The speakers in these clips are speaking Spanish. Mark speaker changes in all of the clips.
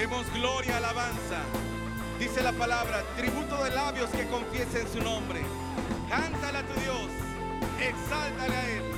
Speaker 1: Demos gloria, alabanza. Dice la palabra, tributo de labios que confiesen su nombre. Cántale a tu Dios, exáltale a Él.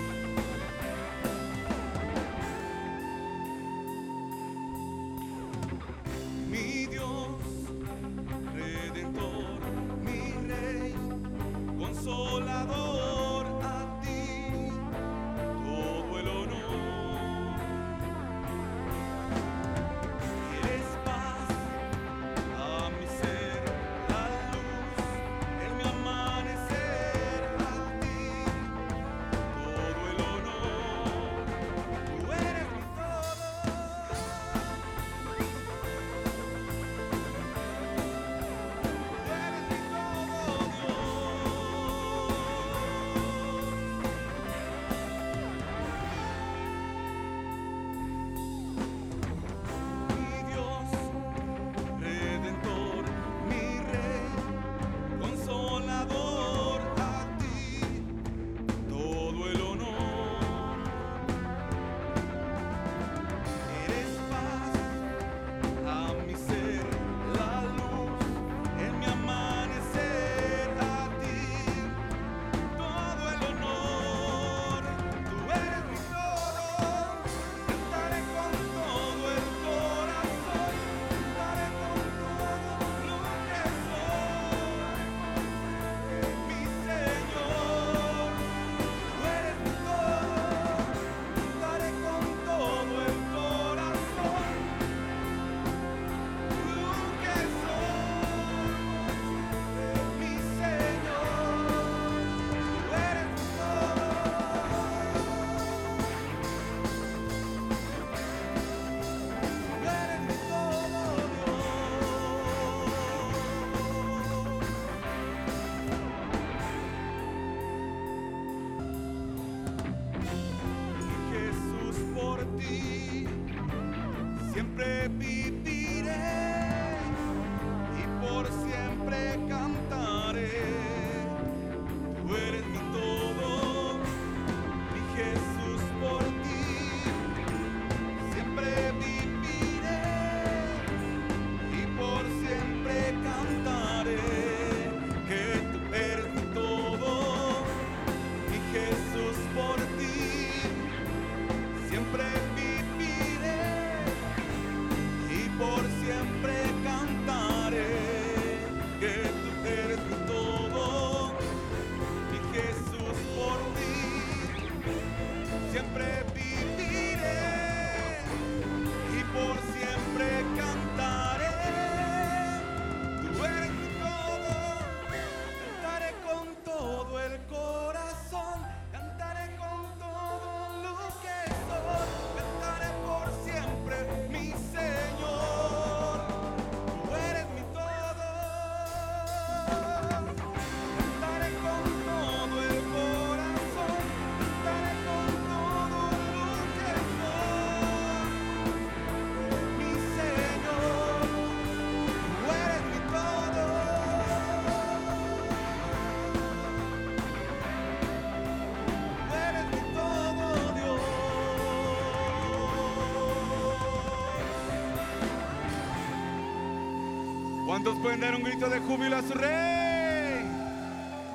Speaker 1: ¿Cuántos pueden dar un grito de júbilo a su rey?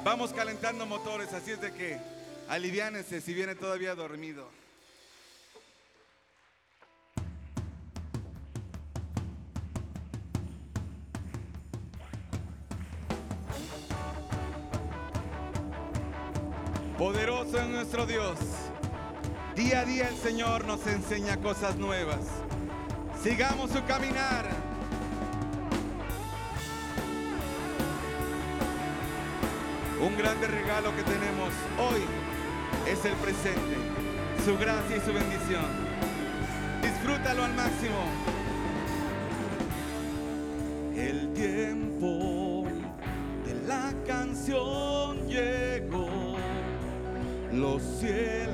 Speaker 1: Vamos calentando motores, así es de que aliviánense si viene todavía dormido. Poderoso es nuestro Dios. Día a día el Señor nos enseña cosas nuevas. Sigamos su caminar. Un grande regalo que tenemos hoy es el presente, su gracia y su bendición. Disfrútalo al máximo. El tiempo de la canción llegó. Los cielos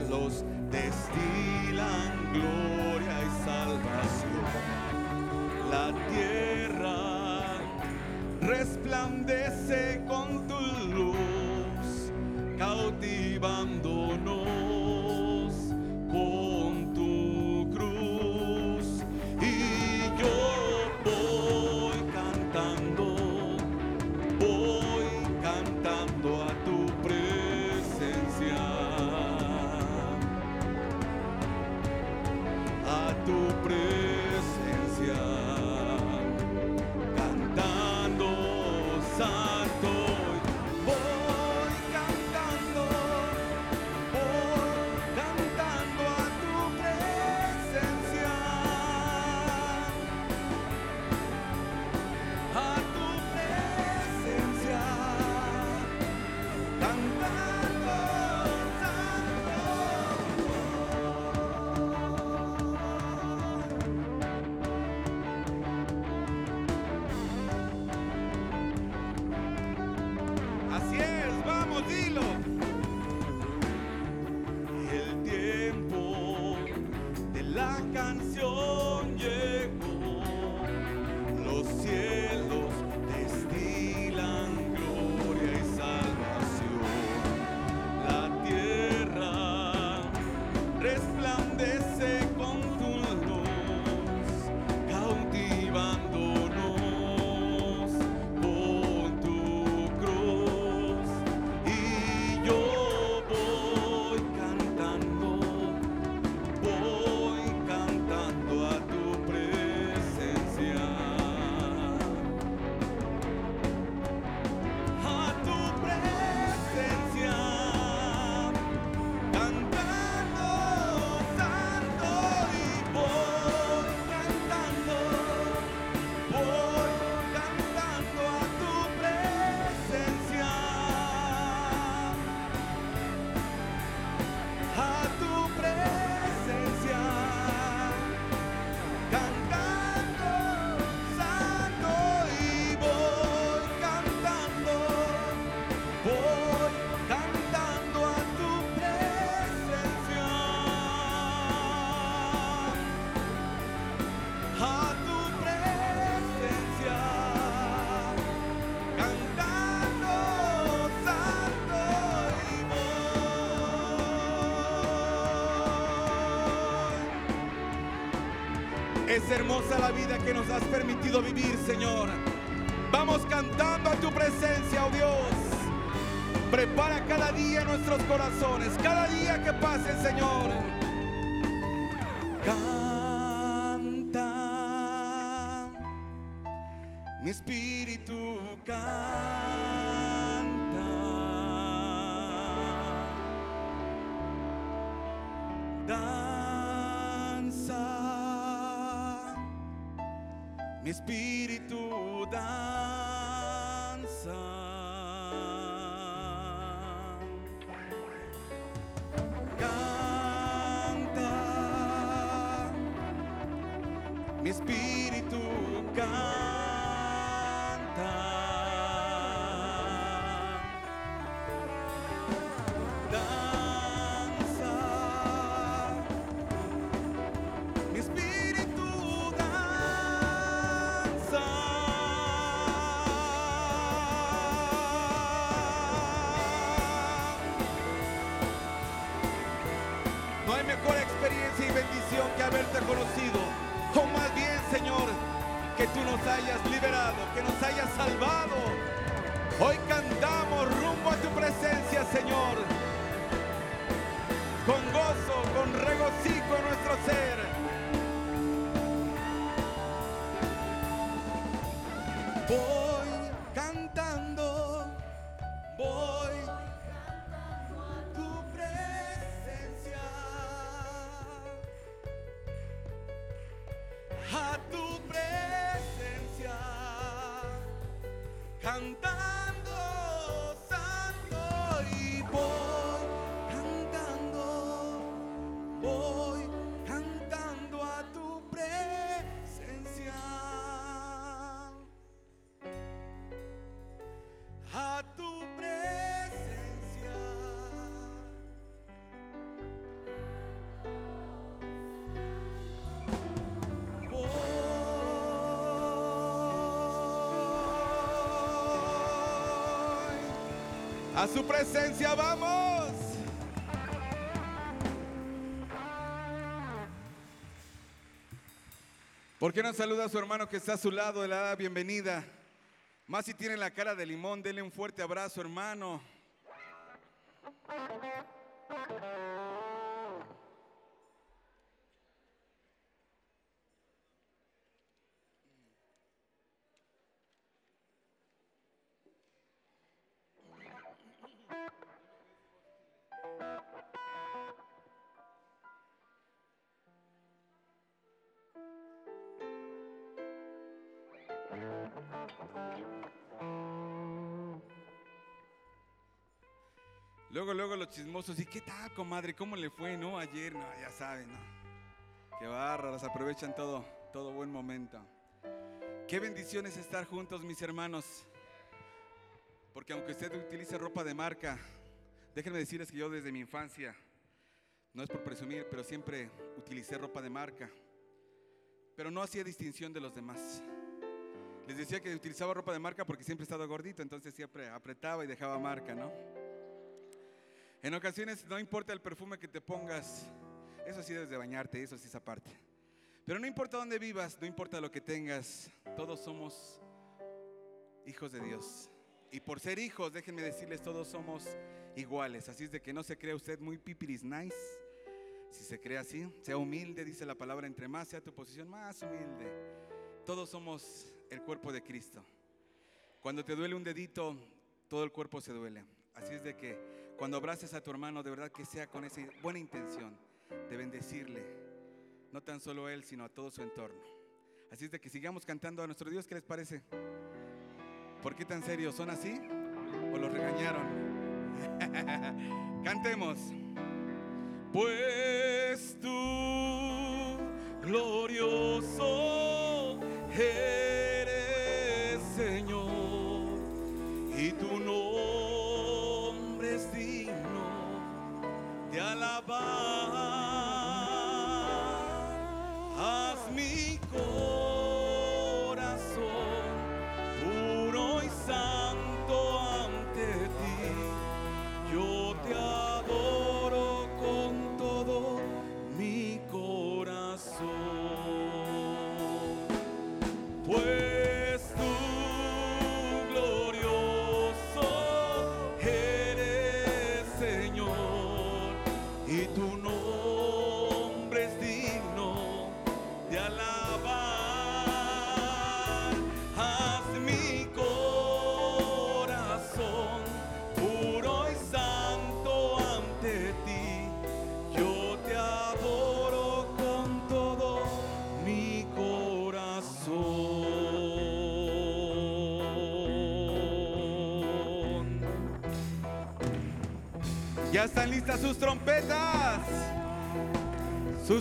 Speaker 1: Es hermosa la vida que nos has permitido vivir, Señor. Vamos cantando a tu presencia, oh Dios. Prepara cada día nuestros corazones, cada día que pase, Señor. Canta, mi espíritu canta. Danza, mi espíritu danza. Canta, mi espíritu hayas liberado, que nos hayas salvado. Hoy cantamos rumbo a tu presencia, Señor. Con gozo, con regocijo nuestro ser. Voy A su presencia vamos. ¿Por qué no saluda a su hermano que está a su lado? Le da la bienvenida. Más si tiene la cara de limón, dele un fuerte abrazo, hermano. Luego, luego los chismosos, ¿y qué tal, comadre? ¿Cómo le fue, no? Ayer, no, ya saben, ¿no? Qué bárbaros, aprovechan todo, todo buen momento. Qué bendición es estar juntos, mis hermanos. Porque aunque usted utilice ropa de marca, déjenme decirles que yo desde mi infancia, no es por presumir, pero siempre utilicé ropa de marca. Pero no hacía distinción de los demás. Les decía que utilizaba ropa de marca porque siempre he estado gordito, entonces siempre apretaba y dejaba marca, ¿no? En ocasiones no importa el perfume que te pongas, eso sí debes de bañarte, eso sí es aparte. Pero no importa dónde vivas, no importa lo que tengas, todos somos hijos de Dios. Y por ser hijos, déjenme decirles, todos somos iguales. Así es de que no se crea usted muy pipiris nice. Si se cree así, sea humilde, dice la palabra, entre más sea tu posición, más humilde. Todos somos el cuerpo de Cristo. Cuando te duele un dedito, todo el cuerpo se duele. Así es de que cuando abraces a tu hermano, de verdad que sea con esa buena intención de bendecirle, no tan solo a él, sino a todo su entorno. Así es de que sigamos cantando a nuestro Dios, ¿qué les parece? ¿Por qué tan serios? ¿Son así? ¿O los regañaron? Cantemos. Pues tú, glorioso,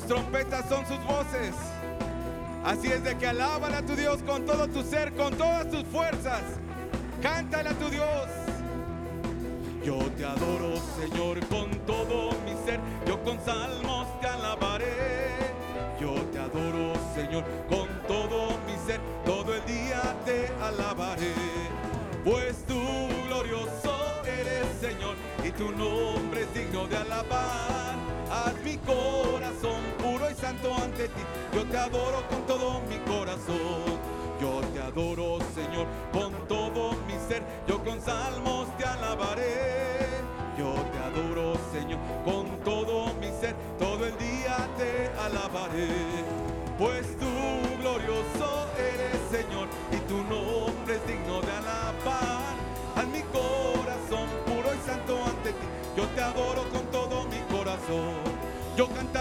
Speaker 1: Trompetas son sus voces. Así es de que alábala a tu Dios con todo tu ser, con todas tus fuerzas. Cántale a tu Dios. Yo te adoro, Señor, con todo mi ser. Yo con salmos te alabaré. Yo te adoro, Señor, con todo mi ser. Todo el día te alabaré. Pues tú glorioso eres, Señor, y tu nombre es digno de alabar. Haz mi corazón santo ante ti. Yo te adoro con todo mi corazón. Yo te adoro, Señor, con todo mi ser. Yo con salmos te alabaré. Yo te adoro, Señor, con todo mi ser. Todo el día te alabaré. Pues tú glorioso eres, Señor, y tu nombre es digno de alabar. A mi corazón puro y santo ante ti. Yo te adoro con todo mi corazón. Yo cantaré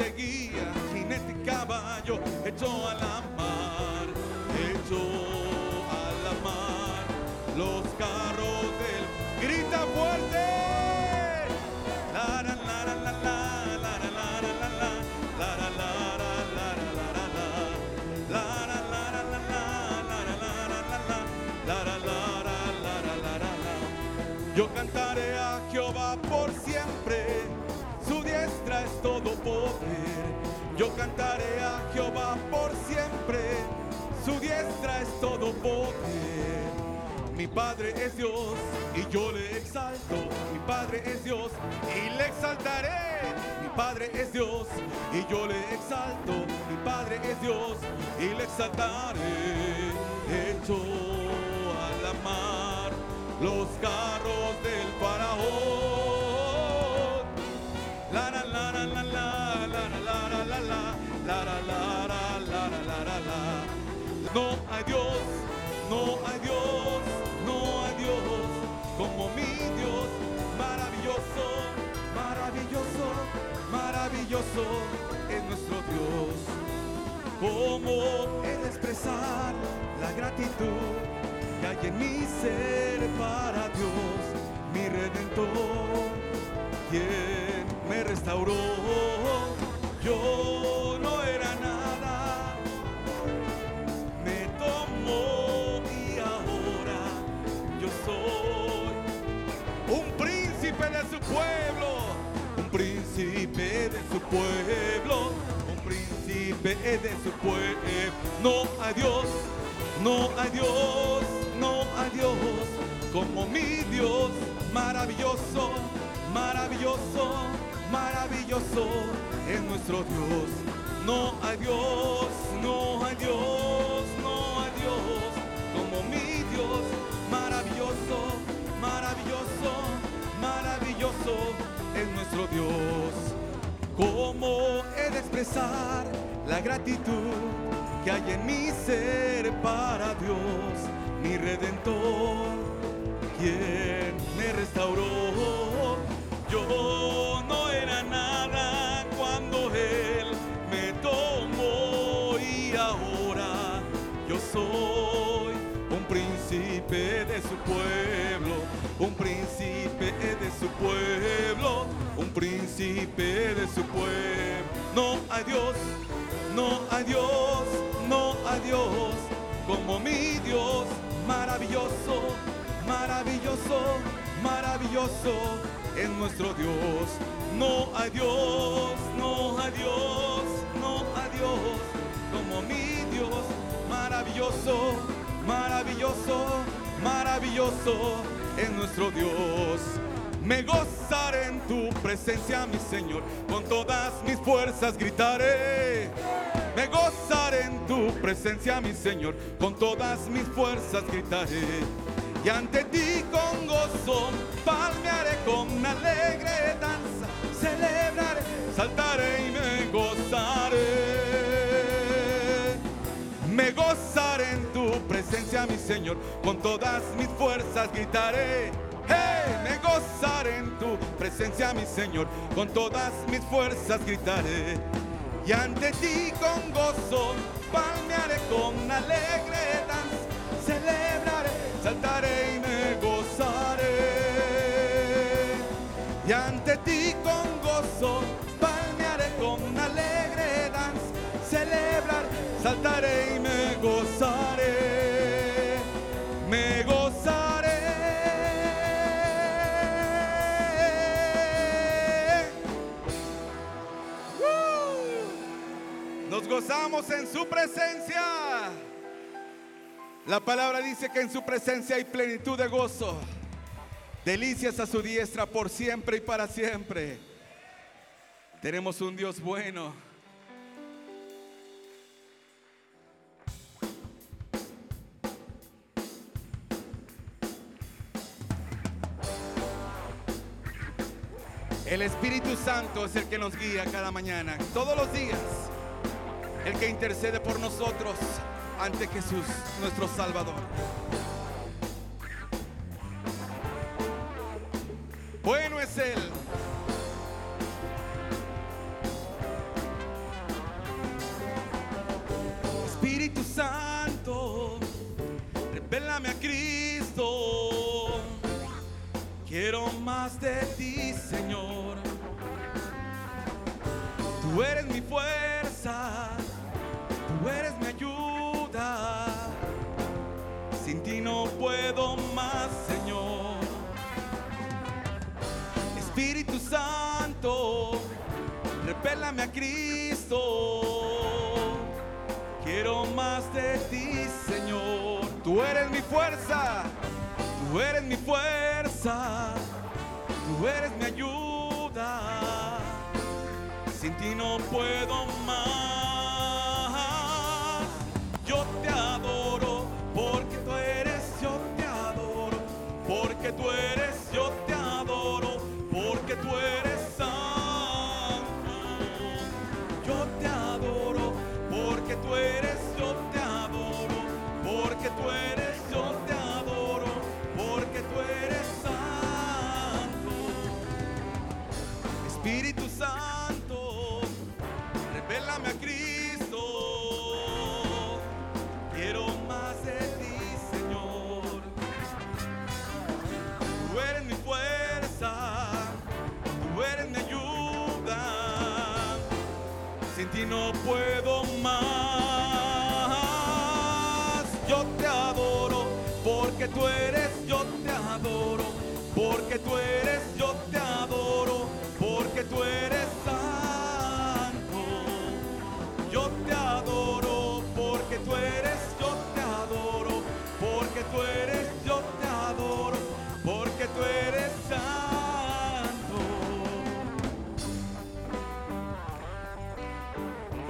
Speaker 1: seguía jinete y caballo, echó a la Padre es Dios y yo le exalto. Mi Padre es Dios y le exaltaré. Mi Padre es Dios y yo le exalto. Mi Padre es Dios y le exaltaré. Hecho a la mar los carros del faraón. La la la la la la la la la la la la No hay Dios, no hay Dios, Como mi Dios, maravilloso, maravilloso, maravilloso es nuestro Dios. ¿Cómo he de expresar la gratitud que hay en mi ser para Dios, mi redentor? quien me restauró. Yo un príncipe de su pueblo, un príncipe de su pueblo. No hay Dios, no hay Dios, no hay Dios como mi Dios maravilloso maravilloso, maravilloso es nuestro Dios. No hay Dios, no hay Dios, no hay Dios como mi Dios. Maravilloso, maravilloso, maravilloso es nuestro Dios. ¿Cómo he de expresar la gratitud que hay en mi ser para Dios, mi redentor, quien me restauró? Yo príncipe de su pueblo. No hay Dios, no hay Dios, no hay Dios como mi Dios, maravilloso, maravilloso, maravilloso es nuestro Dios. No hay Dios, no hay Dios, no hay Dios como mi Dios. Maravilloso, maravilloso, maravilloso es nuestro Dios. Me gozaré en tu presencia, mi Señor. Con todas mis fuerzas gritaré. Me gozaré en tu presencia, mi Señor. Con todas mis fuerzas gritaré. Y ante ti con gozo palmearé con alegre danza, celebraré, saltaré y me gozaré. Me gozaré en tu presencia, mi Señor. Con todas mis fuerzas gritaré. Hey, me gozaré en tu presencia, mi Señor. Con todas mis fuerzas gritaré. Y ante ti con gozo palmearé con alegre danza. Celebraré, saltaré y me gozaré. Y ante ti con gozo palmearé con alegre danza. Celebrar, saltaré y me En su presencia. La palabra dice que en su presencia hay plenitud de gozo. Delicias a su diestra por siempre y para siempre. Tenemos un Dios bueno. El Espíritu Santo es el que nos guía cada mañana, todos los días. El que intercede por nosotros ante Jesús, nuestro Salvador. Bueno es Él. Espíritu Santo, revélame a Cristo. Quiero más de ti, Señor. Tú eres mi fuerza, repélame a Cristo. Quiero más de ti, Señor. Tú eres mi fuerza, tú eres mi fuerza, tú eres mi ayuda. Sin ti no puedo más.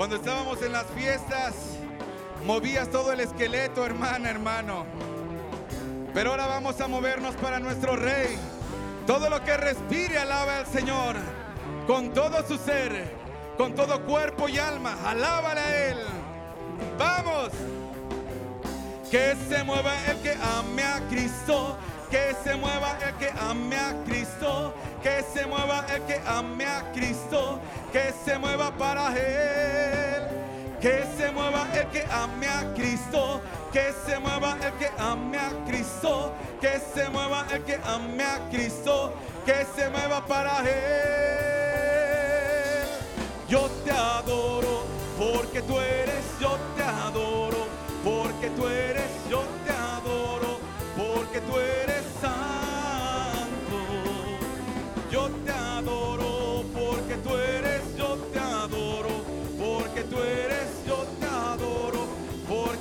Speaker 1: Cuando estábamos en las fiestas, movías todo el esqueleto, hermana, hermano. Pero ahora vamos a movernos para nuestro Rey. Todo lo que respire, alaba al Señor. Con todo su ser, con todo cuerpo y alma, alábale a Él. Vamos. Que se mueva el que ame a Cristo. Que se mueva el que ame a Cristo. Que se mueva el que ame a Cristo. Que se mueva para Él. Que se mueva el que ame a Cristo. Que se mueva el que ame a Cristo. Que se mueva el que ame a Cristo. Que se mueva para Él. Yo te adoro porque tú eres, yo te adoro. Porque tú eres, yo te adoro. Porque tú eres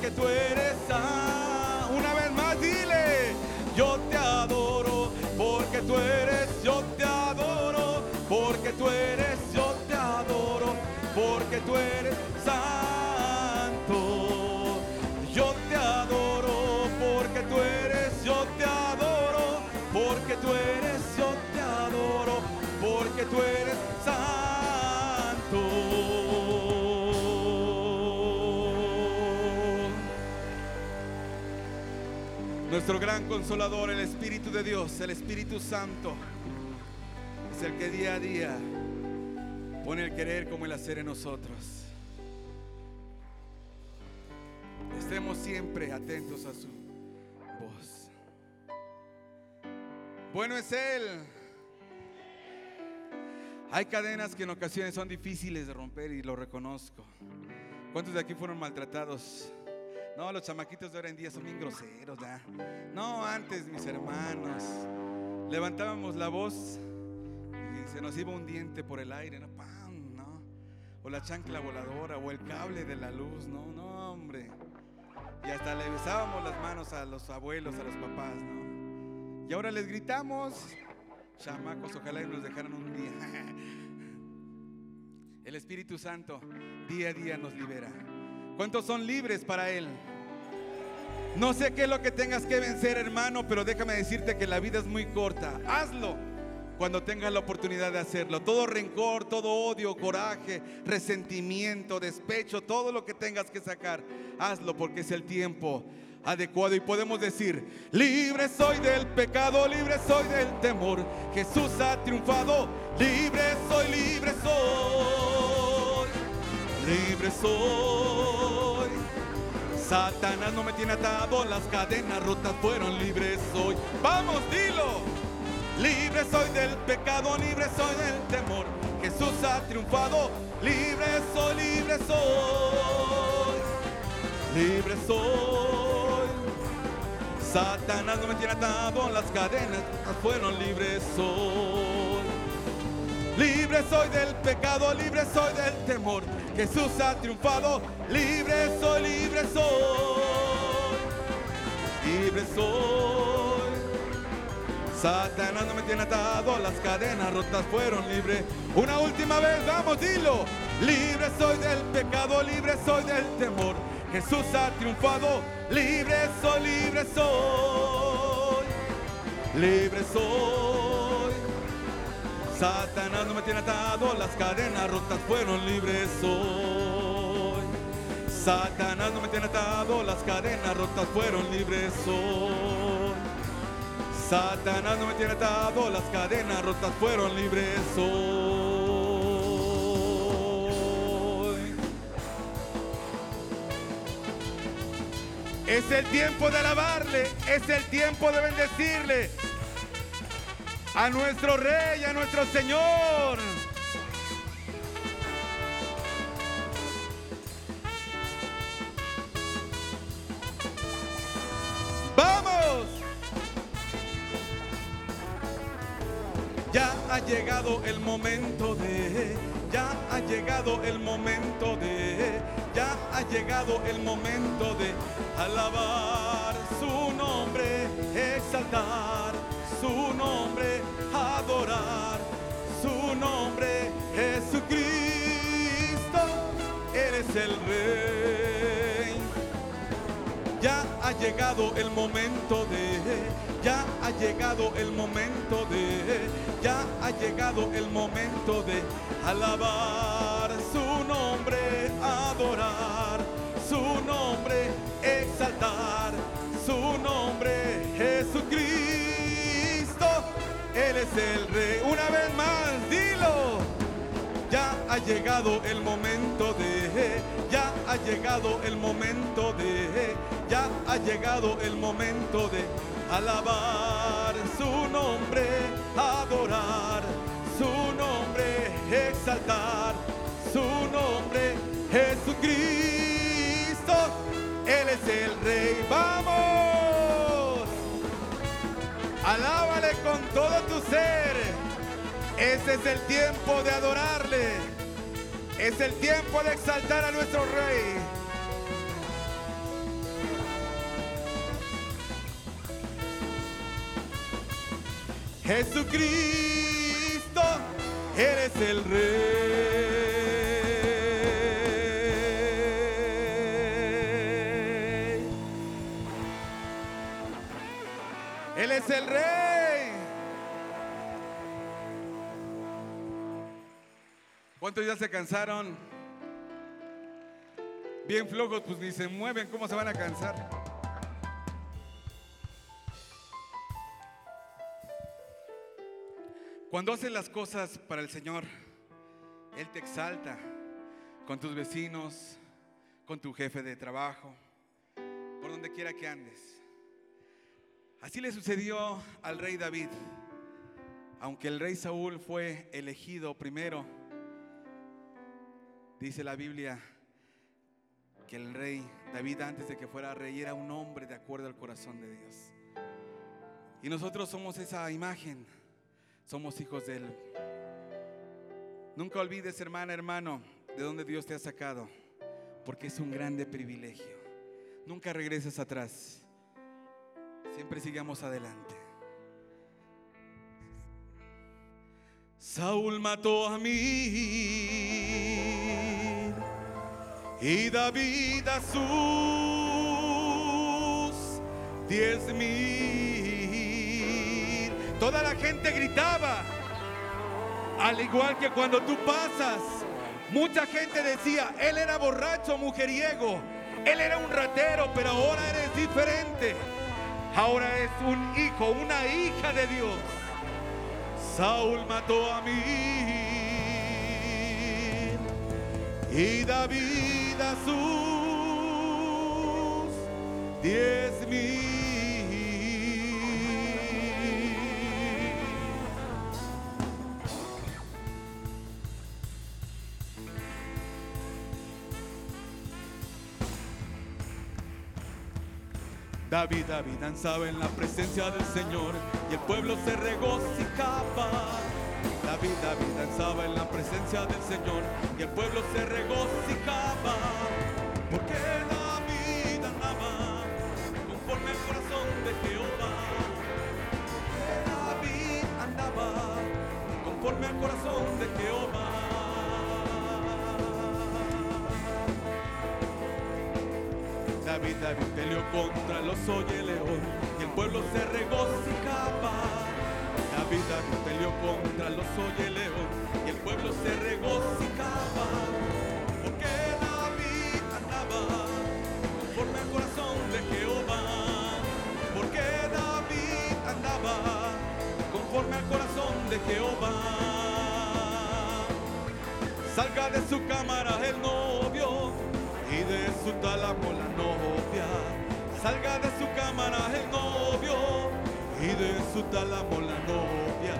Speaker 1: Porque tú eres santo. Una vez más, dile. Yo te adoro porque tú eres, yo te adoro. Porque tú eres, yo te adoro. Porque tú eres Nuestro gran consolador, el Espíritu de Dios, el Espíritu Santo, es el que día a día pone el querer como el hacer en nosotros. Estemos siempre atentos a su voz. Bueno es Él. Hay cadenas que en ocasiones son difíciles de romper y lo reconozco. ¿Cuántos de aquí fueron maltratados? No, los chamaquitos de ahora en día son bien groseros, ¿ya? No, antes mis hermanos. Levantábamos la voz y se nos iba un diente por el aire, ¿no? ¡Pam! ¿no? O la chancla voladora o el cable de la luz, no, no, hombre. Y hasta le besábamos las manos a los abuelos, a los papás, ¿no? Y ahora les gritamos, chamacos, ojalá y nos dejaran un día. El Espíritu Santo día a día nos libera. ¿Cuántos son libres para Él? No sé qué es lo que tengas que vencer, hermano, pero déjame decirte que la vida es muy corta. Hazlo cuando tengas la oportunidad de hacerlo. Todo rencor, todo odio, coraje, resentimiento, despecho, todo lo que tengas que sacar, hazlo porque es el tiempo adecuado y podemos decir, libre soy del pecado, libre soy del temor, Jesús ha triunfado, libre soy, libre soy, libre soy. Satanás no me tiene atado, las cadenas rotas fueron libres soy. Vamos, dilo. Libre soy del pecado, libre soy del temor. Jesús ha triunfado, libre soy, libre soy. Libre soy. Satanás no me tiene atado, las cadenas fueron libres soy. Libre soy del pecado, libre soy del temor. Jesús ha triunfado, libre soy, libre soy. Libre soy. Satanás no me tiene atado, las cadenas rotas fueron libres. Una última vez, vamos, dilo. Libre soy del pecado, libre soy del temor. Jesús ha triunfado, libre soy, libre soy, libre soy. Satanás no me tiene atado, las cadenas rotas fueron libres soy. Satanás no me tiene atado, las cadenas rotas fueron libres soy. Satanás no me tiene atado, las cadenas rotas fueron libres soy. Es el tiempo de alabarle, es el tiempo de bendecirle a nuestro Rey, a nuestro Señor. ¡Vamos! Ya ha llegado el momento de, ya ha llegado el momento de, ya ha llegado el momento de alabar su nombre, exaltar su nombre, su nombre, Jesucristo, eres el Rey. Ya ha llegado el momento de, ya ha llegado el momento de, ya ha llegado el momento de alabar su nombre, adorar su nombre, exaltar su nombre, Jesucristo, Él es el Rey. Una vez más, dilo. Ya ha llegado el momento de, ya ha llegado el momento de, ya ha llegado el momento de alabar su nombre, adorar su nombre, exaltar su nombre, Jesucristo, Él es el Rey. Con todo tu ser. Ese es el tiempo de adorarle. Es el tiempo de exaltar a nuestro Rey. Jesucristo, eres el Rey. Él es el Rey. ¿Cuántos ya se cansaron? Bien flojos, pues ni se mueven, ¿cómo se van a cansar? Cuando haces las cosas para el Señor, Él te exalta con tus vecinos, con tu jefe de trabajo, por donde quiera que andes. Así le sucedió al rey David. Aunque el rey Saúl fue elegido primero, dice la Biblia que el rey David antes de que fuera rey era un hombre de acuerdo al corazón de Dios. Y nosotros somos esa imagen, somos hijos de Él. Nunca olvides, hermana, hermano, de dónde Dios te ha sacado, porque es un grande privilegio. Nunca regreses atrás, siempre sigamos adelante. Saúl mató a mí y David a sus diez mil. Toda la gente gritaba, al igual que cuando tú pasas. Mucha gente decía, él era borracho, mujeriego, él era un ratero, pero ahora eres diferente. Ahora es un hijo, una hija de Dios. Saúl mató a mí y David a sus diez mil. David, David danzaba en la presencia del Señor y el pueblo se regocijaba. David, David danzaba en la presencia del Señor y el pueblo se regocijaba. Porque David andaba conforme al corazón de Jehová. Porque David andaba conforme al corazón de Jehová. David, David peleó contra los oye león y el pueblo se regocijaba. David, David peleó contra los león y el pueblo se regocijaba. Porque David andaba conforme al corazón de Jehová. Porque David andaba conforme al corazón de Jehová. Salga de su cámara el novio y de su tálamo la novia. Salga de su cámara el novio y de su tálamo la novia.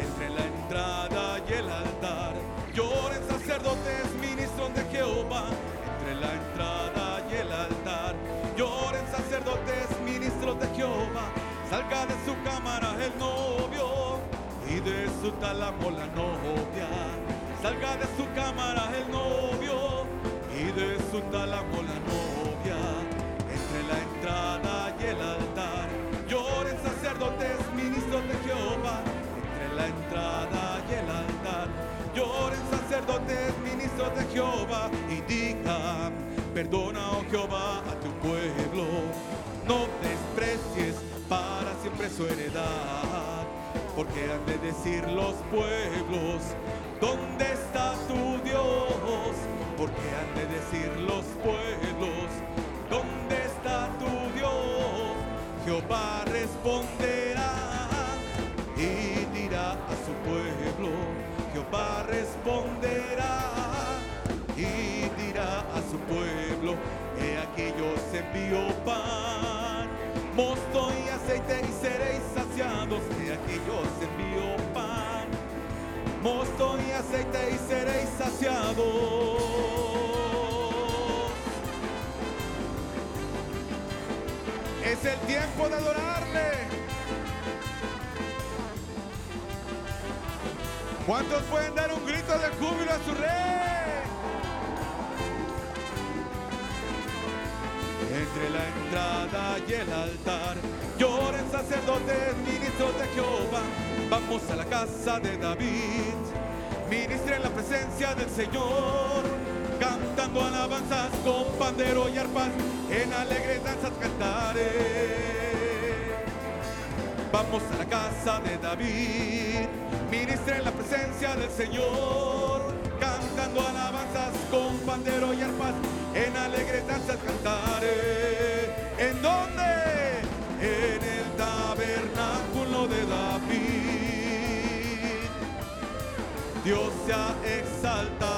Speaker 1: Entre la entrada y el altar lloren sacerdotes, ministros de Jehová. Entre la entrada y el altar lloren sacerdotes, ministros de Jehová. Salga de su cámara el novio y de su tálamo la novia. Salga de su cámara el novio y de su tálamo la novia. Sacerdotes, ministros de Jehová y digan, perdona, oh Jehová, a tu pueblo. No desprecies para siempre su heredad, porque han de decir los pueblos, ¿dónde está tu Dios? Porque han de decir los pueblos, ¿dónde está tu Dios? Jehová responderá responderá y dirá a su pueblo, he aquí yo os envío pan, mosto y aceite y seréis saciados, he aquí yo os envío pan, mosto y aceite y seréis saciados. Es el tiempo de adorarle. ¿Cuántos pueden dar un grito de júbilo a su rey? Entre la entrada y el altar lloren sacerdotes, ministros de Jehová. Vamos a la casa de David, ministren la presencia del Señor, cantando alabanzas con pandero y arpas, en alegres danzas cantaré. Vamos a la casa de David, ministren la presencia del Señor, cantando alabanzas con pandero y arpas, en alegres danzas cantaré. ¿En dónde? En el tabernáculo de David. Dios se ha exaltado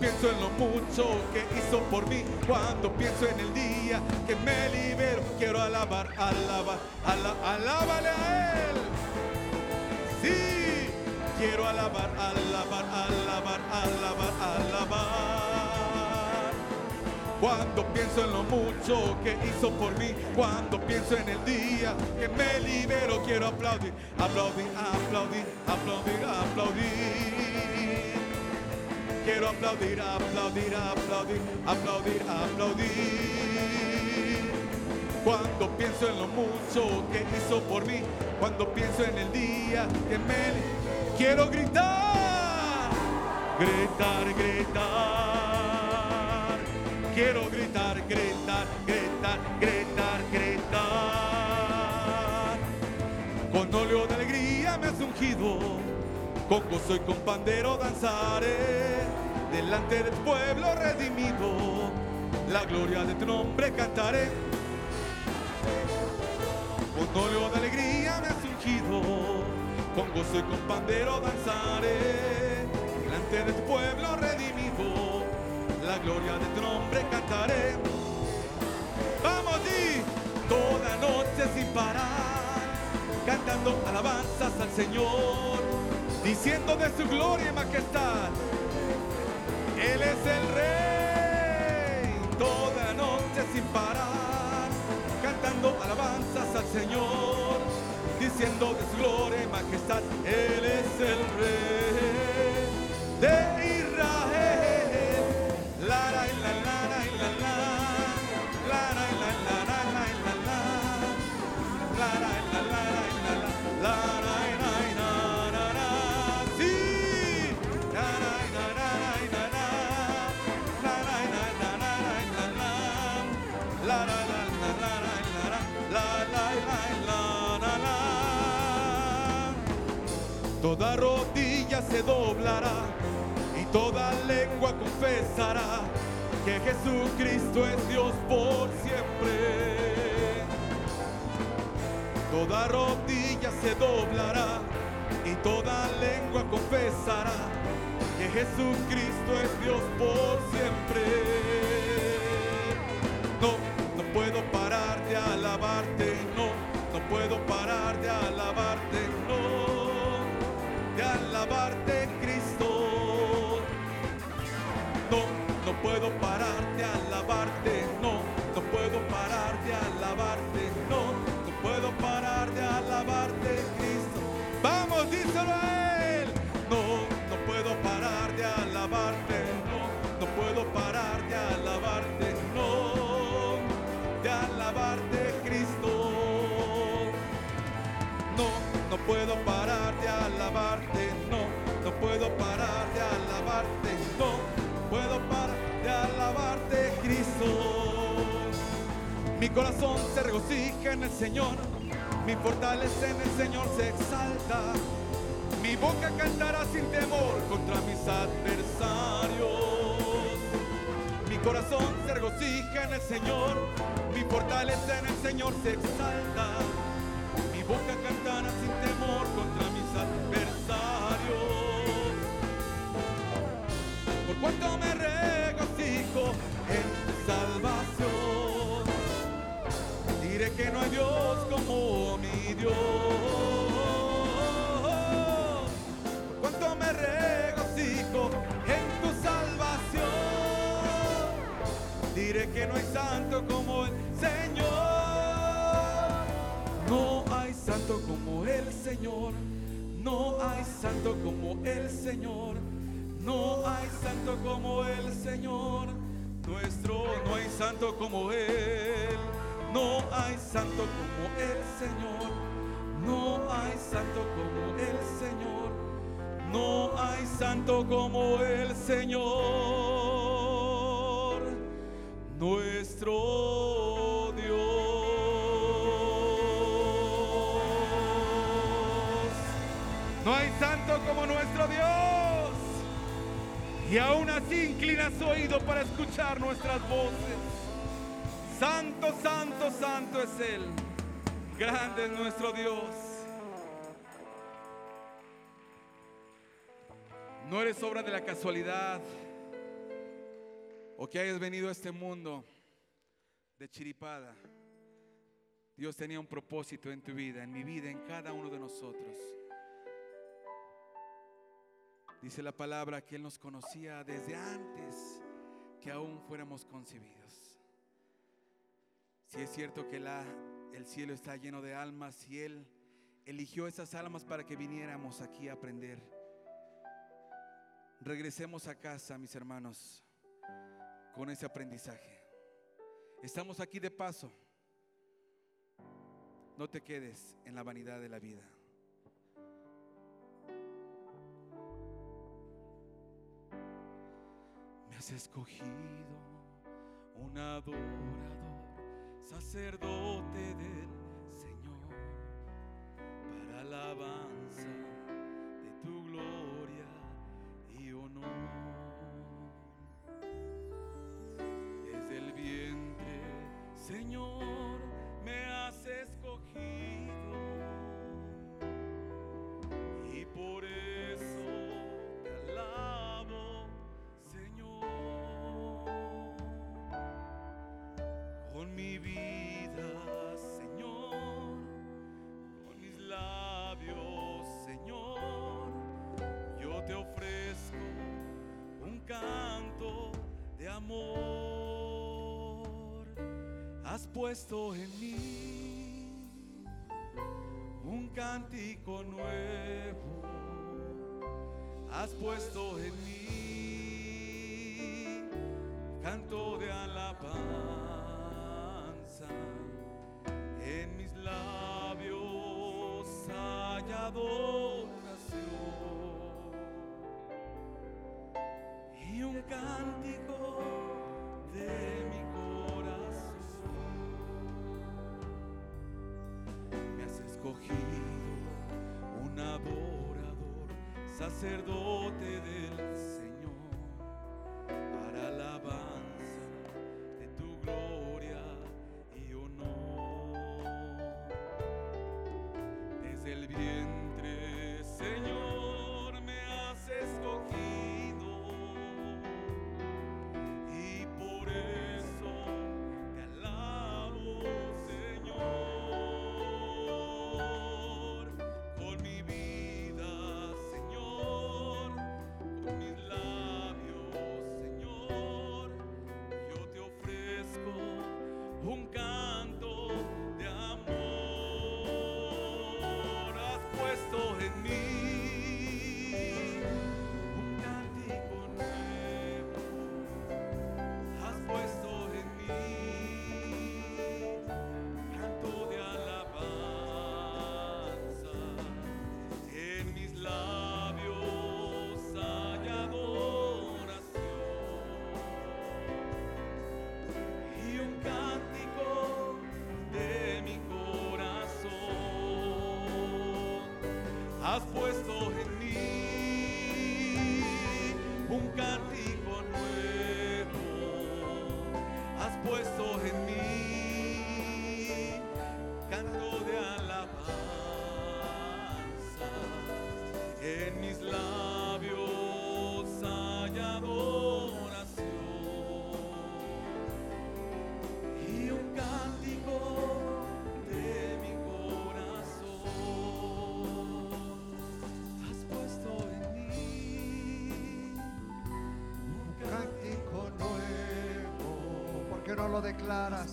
Speaker 1: pienso en lo mucho que hizo por mí, cuando pienso en el día que me libero, quiero alabar, alabar, alabar, alábale a Él. Sí. Quiero alabar, alabar, alabar, alabar, alabar. Cuando pienso en lo mucho que hizo por mí, cuando pienso en el día que me libero, quiero aplaudir, aplaudir, aplaudir, aplaudir, aplaudir. Quiero aplaudir, aplaudir, aplaudir, aplaudir, aplaudir. Cuando pienso en lo mucho que hizo por mí, cuando pienso en el día que me Quiero gritar, gritar, gritar. Quiero gritar, gritar, gritar, gritar, gritar. Con óleo de alegría me has ungido, con gozo y con pandero danzaré. Delante del pueblo redimido, la gloria de tu nombre cantaré. Con óleo de alegría me has ungido con gozo y con pandero danzaré, delante de tu pueblo redimido, la gloria de tu nombre cantaré. Vamos y toda noche sin parar, cantando alabanzas al Señor, diciendo de su gloria y majestad, Él es el Rey, toda noche sin parar, cantando alabanzas al Señor diciendo de su gloria y majestad, Él es el Rey de Israel. La, la, la, la, la, la, se doblará y toda lengua confesará que Jesucristo es Dios por siempre. Toda rodilla se doblará y toda lengua confesará que Jesucristo es Dios por siempre. No, no puedo parar de alabarte, no, no puedo parar de alabarte, no alabarte, Cristo. No, no puedo parar de alabarte, no, no puedo parar de alabarte, no, no puedo parar de alabarte, Cristo. Vamos, díselo a Él. No, no puedo parar de alabarte, no, no puedo parar de alabarte, no, de alabarte, Cristo. No, no puedo parar de alabarte, puedo parar de alabarte, no, puedo parar de alabarte, Cristo. Mi corazón se regocija en el Señor, mi fortaleza en el Señor se exalta. Mi boca cantará sin temor contra mis adversarios. Mi corazón se regocija en el Señor, mi fortaleza en el Señor se exalta boca cantará no hay Dios como mi Dios. Por cuanto me regocijo en tu salvación, diré que no hay santo como el Señor. No hay santo como el Señor. No hay santo como el Señor. No hay santo como el Señor. Nuestro no hay santo como Él. No hay santo como el Señor. No hay santo como el Señor. No hay santo como el Señor. Nuestro Dios. No hay santo como nuestro Dios. Y aún así inclina su oído para escuchar nuestras voces. Santo, santo, santo es Él. Grande es nuestro Dios. No eres obra de la casualidad o que hayas venido a este mundo de chiripada. Dios tenía un propósito en tu vida, en mi vida, en cada uno de nosotros. Dice la palabra que Él nos conocía desde antes que aún fuéramos concebidos. Si es cierto que la, el cielo está lleno de almas y Él eligió esas almas para que viniéramos aquí a aprender. Regresemos a casa, mis hermanos, con ese aprendizaje. Estamos aquí de paso. No te quedes en la vanidad de la vida. Me has escogido un adorador, sacerdote del Señor, para alabanza Has puesto en mí un cántico nuevo. Has puesto en mí canto de alabanza en mis labios hay adoración y un cántico de escogido un adorador, sacerdote del Señor, Has puesto
Speaker 2: lo declaras?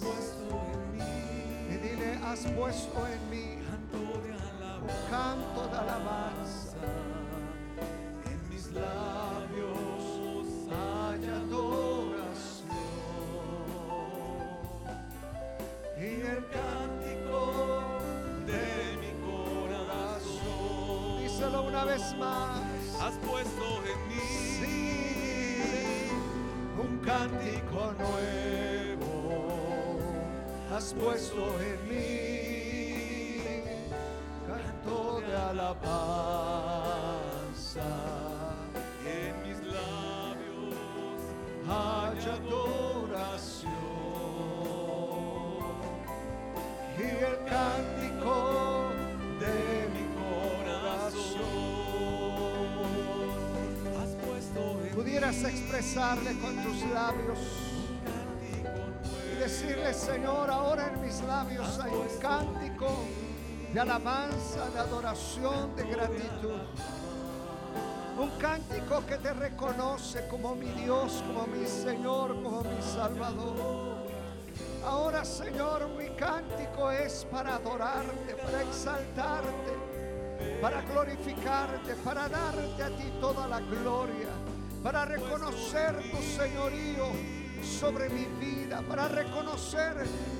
Speaker 2: Y dile, has puesto en mí un canto de alabanza.
Speaker 1: Has puesto en mí,
Speaker 2: canto de alabanza.
Speaker 1: En mis labios
Speaker 2: haya adoración y el cántico de mi corazón.
Speaker 1: has puesto en
Speaker 2: Pudieras expresarle con tus labios decirle, Señor, ahora en mis labios hay un cántico de alabanza, de adoración, de gratitud. Un cántico que te reconoce como mi Dios, como mi Señor, como mi Salvador. Ahora, Señor, mi cántico es para adorarte, para exaltarte, para glorificarte, para darte a ti toda la gloria, para reconocer tu señorío sobre mi vida, para reconocer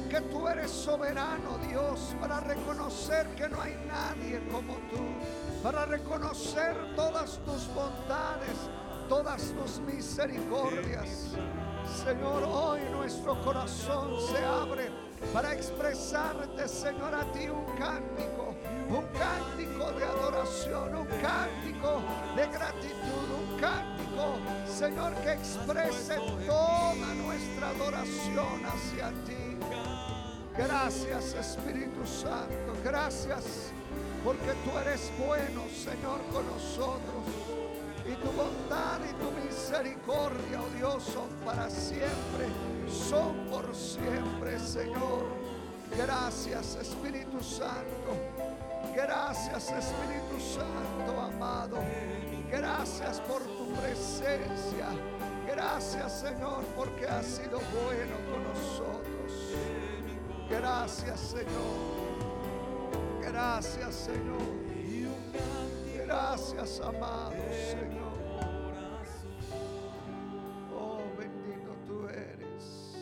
Speaker 2: que tú eres soberano, Dios, para reconocer que no hay nadie como tú, para reconocer todas tus bondades, todas tus misericordias. Señor, hoy nuestro corazón se abre para expresarte, Señor, a ti un cántico, un cántico de adoración, un cántico de gratitud, un cántico, Señor, que exprese toda nuestra adoración hacia ti. Gracias Espíritu Santo, gracias porque tú eres bueno, Señor, con nosotros. Y tu bondad y tu misericordia, oh Dios, son para siempre, son por siempre, Señor. Gracias Espíritu Santo, gracias Espíritu Santo, amado. Gracias por presencia. Gracias Señor porque has sido bueno con nosotros. Gracias Señor. Gracias Señor. Gracias amado Señor. Oh bendito tú eres.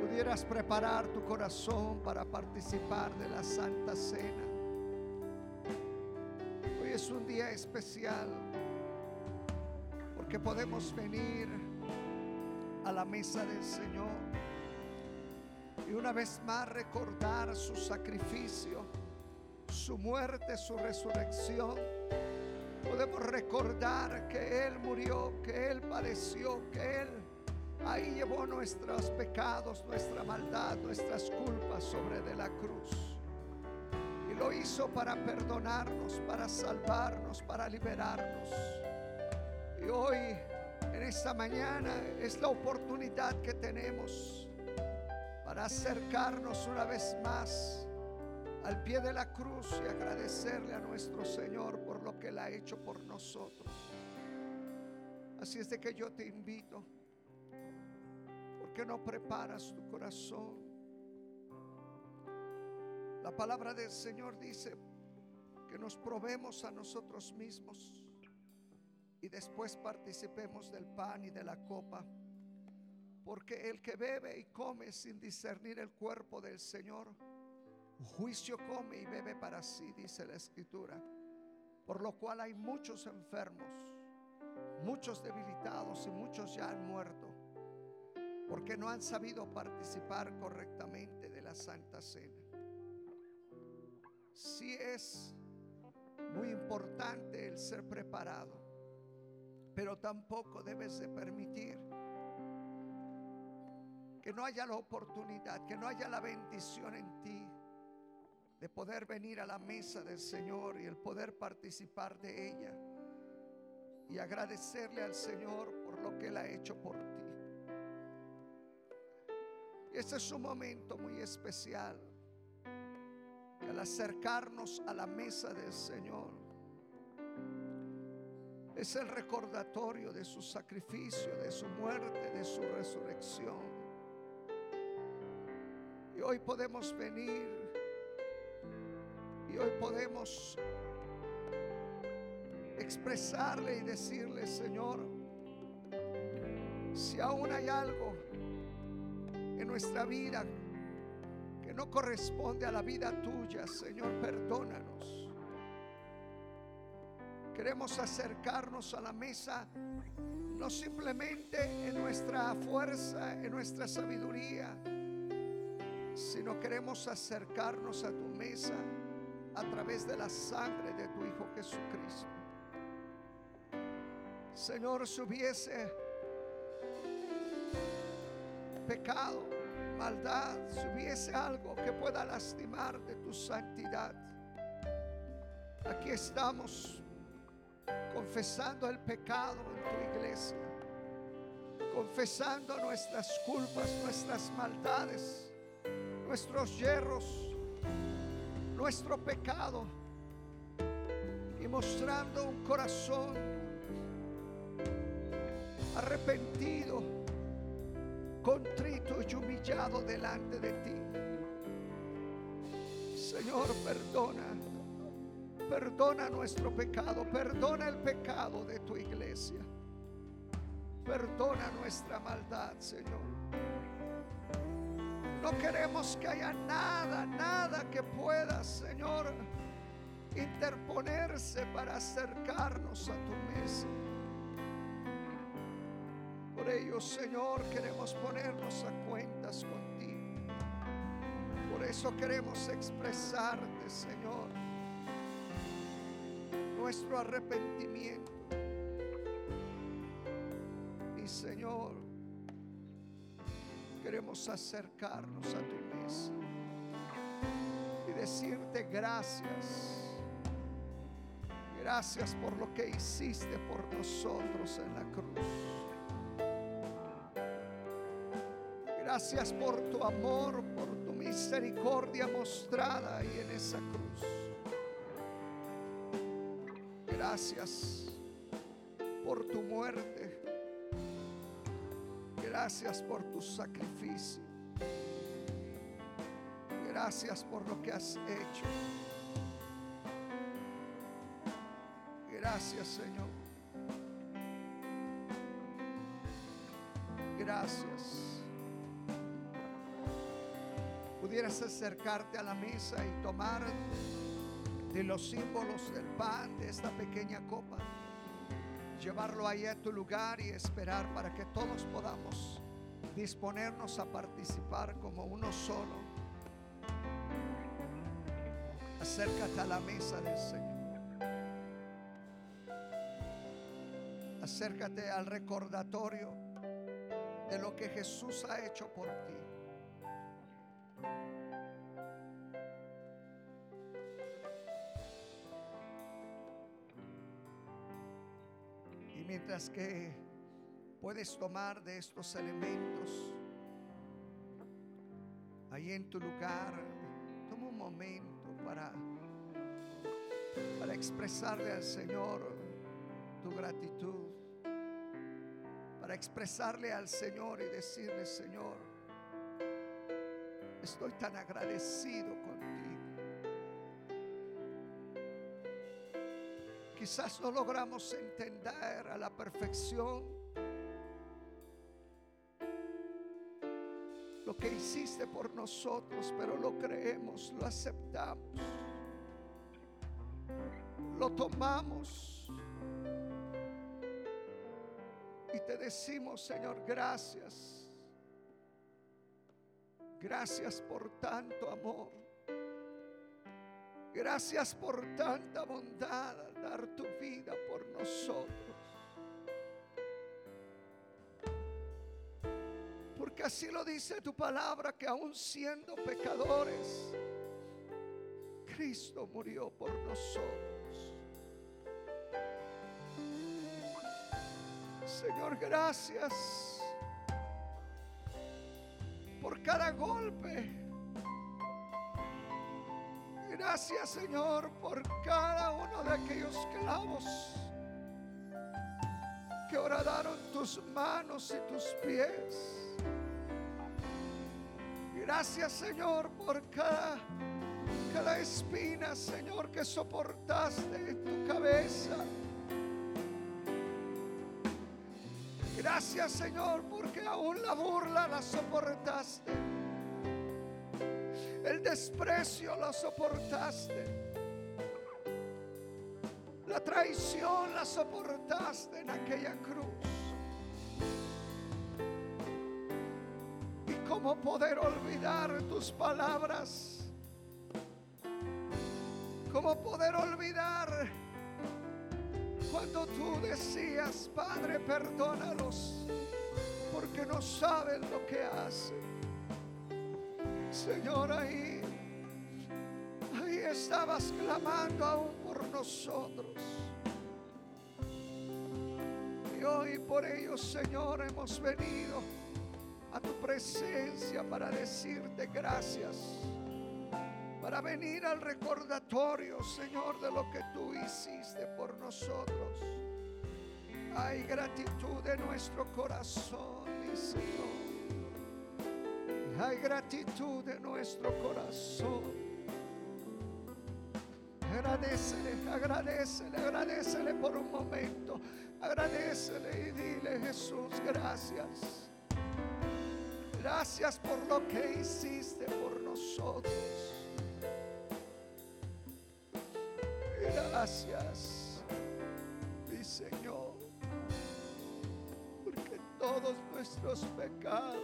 Speaker 2: Pudieras preparar tu corazón para participar de la Santa Cena. Hoy es un día especial porque podemos venir a la mesa del Señor y una vez más recordar su sacrificio, su muerte, su resurrección. Podemos recordar que Él murió, que Él padeció, que Él ahí llevó nuestros pecados, nuestra maldad, nuestras culpas sobre de la cruz. Y lo hizo para perdonarnos, para salvarnos, para liberarnos. Y hoy, en esta mañana, es la oportunidad que tenemos para acercarnos una vez más al pie de la cruz y agradecerle a nuestro Señor por lo que Él ha hecho por nosotros. Así es de que yo te invito, ¿por qué no preparas tu corazón? La palabra del Señor dice que nos probemos a nosotros mismos y después participemos del pan y de la copa. Porque el que bebe y come sin discernir el cuerpo del Señor, juicio come y bebe para sí, dice la escritura. Por lo cual hay muchos enfermos, muchos debilitados y muchos ya han muerto, porque no han sabido participar correctamente de la Santa Cena. Sí es muy importante el ser preparado, pero tampoco debes de permitir que no haya la oportunidad, que no haya la bendición en ti de poder venir a la mesa del Señor y el poder participar de ella y agradecerle al Señor por lo que Él ha hecho por ti. Este es un momento muy especial. al acercarnos a la mesa del Señor, es el recordatorio de su sacrificio, de su muerte, de su resurrección. Y hoy podemos venir y hoy podemos expresarle y decirle, Señor, si aún hay algo en nuestra vida que no corresponde a la vida tuya, Señor, perdónanos. Queremos acercarnos a la mesa no simplemente en nuestra fuerza, en nuestra sabiduría, sino queremos acercarnos a tu mesa a través de la sangre de tu Hijo Jesucristo. Señor, si hubiese pecado, maldad, si hubiese algo que pueda lastimar de tu santidad, aquí estamos confesando el pecado en tu iglesia, confesando nuestras culpas, nuestras maldades, nuestros hierros, nuestro pecado y mostrando un corazón arrepentido, contrito y humillado delante de ti. Señor, perdona, perdona nuestro pecado, perdona el pecado de tu iglesia, perdona nuestra maldad, Señor. No queremos que haya nada, nada que pueda, Señor, interponerse para acercarnos a tu mesa. Por ello, Señor, queremos ponernos a cuentas contigo. Por eso queremos expresarte, Señor, nuestro arrepentimiento. Y Señor, queremos acercarnos a tu mesa y decirte gracias. Gracias por lo que hiciste por nosotros en la cruz. Gracias por tu amor, por tu misericordia mostrada ahí en esa cruz. Gracias por tu muerte. Gracias por tu sacrificio. Gracias por lo que has hecho. Gracias Señor. Gracias. Pudieras acercarte a la mesa y tomar de los símbolos del pan de esta pequeña copa, llevarlo ahí a tu lugar y esperar para que todos podamos disponernos a participar como uno solo. Acércate a la mesa del Señor. Acércate al recordatorio de lo que Jesús ha hecho por ti. Mientras que puedes tomar de estos elementos, ahí en tu lugar, toma un momento para, para expresarle al Señor tu gratitud, para expresarle al Señor y decirle, Señor, estoy tan agradecido Quizás no logramos entender a la perfección lo que hiciste por nosotros, pero lo creemos, lo aceptamos, lo tomamos. Y te decimos, Señor, gracias. Gracias por tanto amor. Gracias por tanta bondad dar tu vida por nosotros. Porque así lo dice tu palabra, que aún siendo pecadores, Cristo murió por nosotros. Señor, gracias por cada golpe. Gracias, Señor, por cada uno de aquellos clavos que horadaron tus manos y tus pies. Gracias, Señor, por cada, cada espina, Señor, que soportaste en tu cabeza. Gracias, Señor, porque aún la burla la soportaste. Desprecio lo soportaste. La traición la soportaste en aquella cruz. Y cómo poder olvidar tus palabras. Cómo poder olvidar Cuando tú decías, Padre, perdónalos, porque no saben lo que hacen. Señor, ahí estabas clamando aún por nosotros. Y hoy por ello, Señor, hemos venido a tu presencia para decirte gracias. Para venir al recordatorio, Señor, de lo que tú hiciste por nosotros. Hay gratitud en nuestro corazón, mi Señor. Hay gratitud en nuestro corazón. Agradecele, agradecele, agradecele por un momento. Agradecele y dile, Jesús, gracias. Gracias por lo que hiciste por nosotros. Gracias, mi Señor, porque todos nuestros pecados,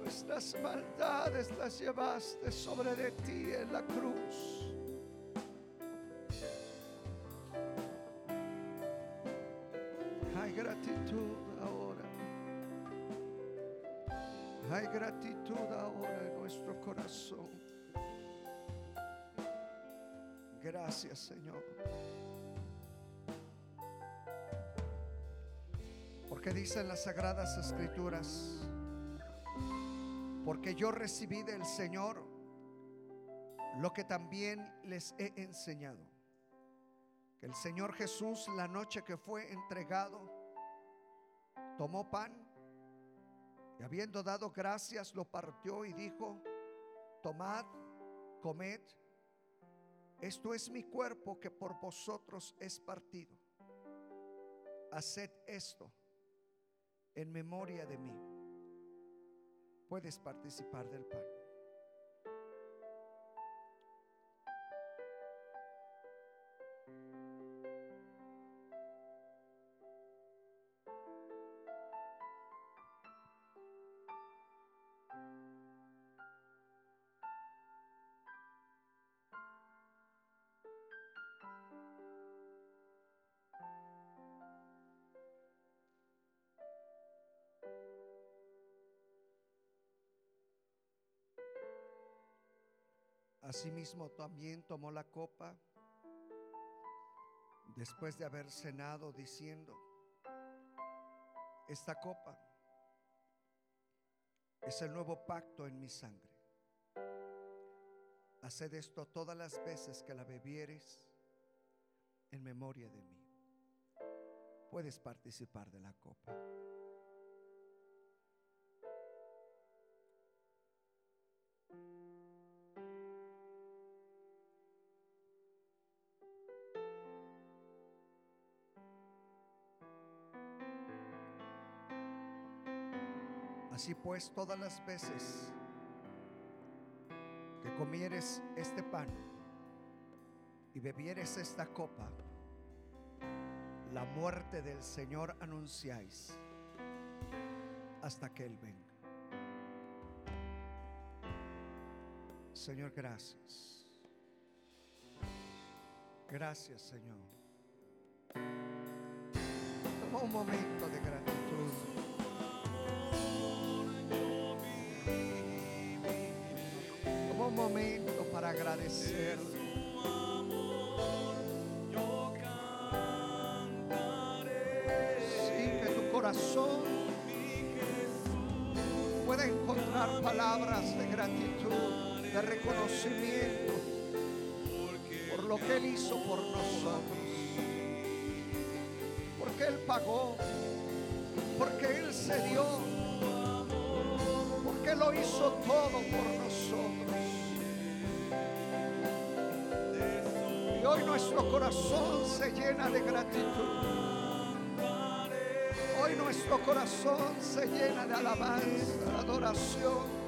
Speaker 2: nuestras maldades las llevaste sobre de ti en la cruz. Corazón. Gracias, Señor. Porque dicen las sagradas escrituras, porque yo recibí del Señor lo que también les he enseñado. Que el Señor Jesús, la noche que fue entregado, tomó pan y habiendo dado gracias, lo partió y dijo, tomad, comed, esto es mi cuerpo que por vosotros es partido. Haced esto en memoria de mí. Puedes participar del pan. Asimismo también tomó la copa después de haber cenado diciendo, esta copa es el nuevo pacto en mi sangre. Haced esto todas las veces que la bebieres en memoria de mí. Puedes participar de la copa. Así pues, todas las veces que comieres este pan y bebieres esta copa, la muerte del Señor anunciáis hasta que Él venga. Señor, gracias. Gracias, Señor. Un momento de gratitud. Un momento para agradecer. Sí, que tu corazón pueda encontrar palabras de gratitud, de reconocimiento por lo que Él hizo por nosotros. Porque Él pagó, porque Él se dio, porque lo hizo todo por nosotros. Hoy nuestro corazón se llena de gratitud. Hoy nuestro corazón se llena de alabanza, de adoración.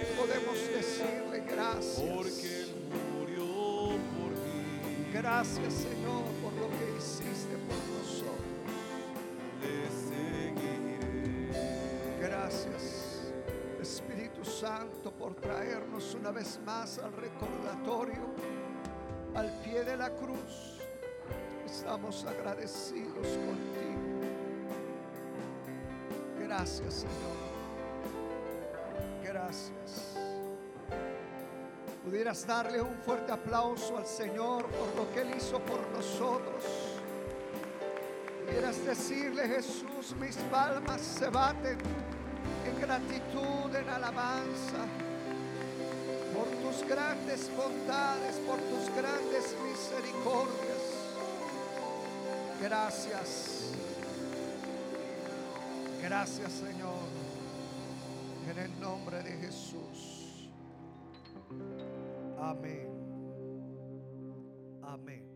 Speaker 2: Y podemos decirle gracias. Gracias Señor por traernos una vez más al recordatorio al pie de la cruz. Estamos agradecidos contigo. Gracias, Señor. Gracias. Pudieras darle un fuerte aplauso al Señor por lo que Él hizo por nosotros. Pudieras decirle, Jesús, mis palmas se baten en gratitud, en alabanza, por tus grandes bondades, por tus grandes misericordias. Gracias. Gracias Señor. En el nombre de Jesús. Amén. Amén.